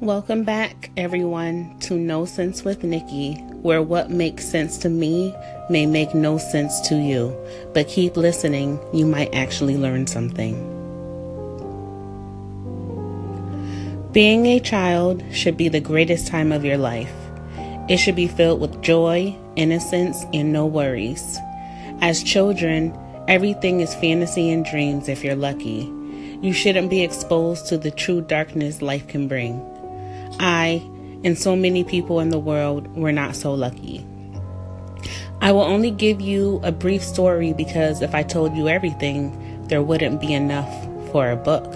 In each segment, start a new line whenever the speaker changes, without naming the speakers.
Welcome back, everyone, to No Sense with Nikki, where what makes sense to me may make no sense to you. But keep listening, you might actually learn something. Being a child should be the greatest time of your life. It should be filled with joy, innocence, and no worries. As children, everything is fantasy and dreams if you're lucky. You shouldn't be exposed to the true darkness life can bring. I and so many people in the world were not so lucky. I will only give you a brief story because if I told you everything, there wouldn't be enough for a book.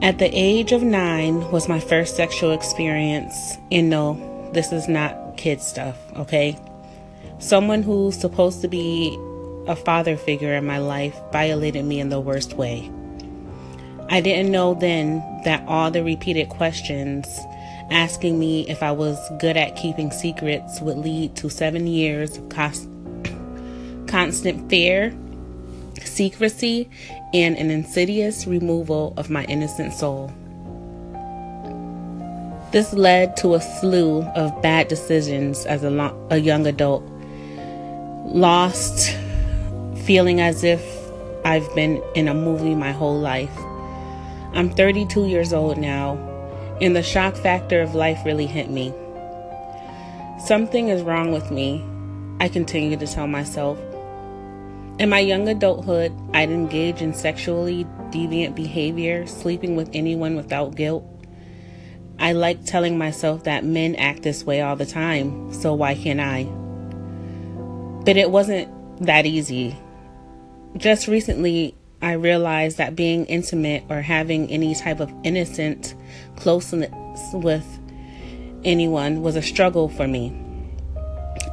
At the age of nine was my first sexual experience, and no, this is not kid stuff, okay? Someone who's supposed to be a father figure in my life violated me in the worst way. I didn't know then that all the repeated questions asking me if I was good at keeping secrets would lead to seven years of cost- constant fear, secrecy, and an insidious removal of my innocent soul. This led to a slew of bad decisions as a, lo- a young adult. Lost, feeling as if I've been in a movie my whole life. I'm 32 years old now, and the shock factor of life really hit me. Something is wrong with me, I continue to tell myself. In my young adulthood, I'd engage in sexually deviant behavior, sleeping with anyone without guilt. I like telling myself that men act this way all the time, so why can't I? But it wasn't that easy. Just recently, I realized that being intimate or having any type of innocent closeness with anyone was a struggle for me.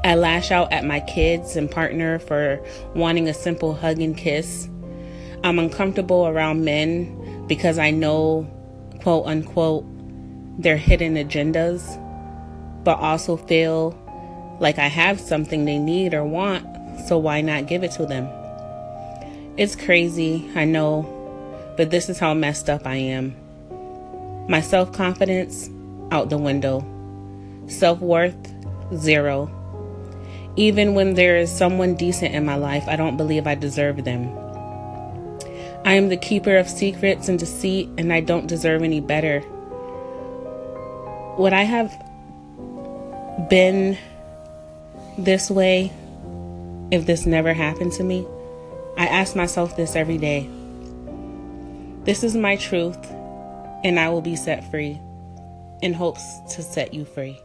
I lash out at my kids and partner for wanting a simple hug and kiss. I'm uncomfortable around men because I know, quote unquote, their hidden agendas, but also feel like I have something they need or want, so why not give it to them? It's crazy, I know, but this is how messed up I am. My self confidence, out the window. Self worth, zero. Even when there is someone decent in my life, I don't believe I deserve them. I am the keeper of secrets and deceit, and I don't deserve any better. Would I have been this way if this never happened to me? I ask myself this every day. This is my truth, and I will be set free in hopes to set you free.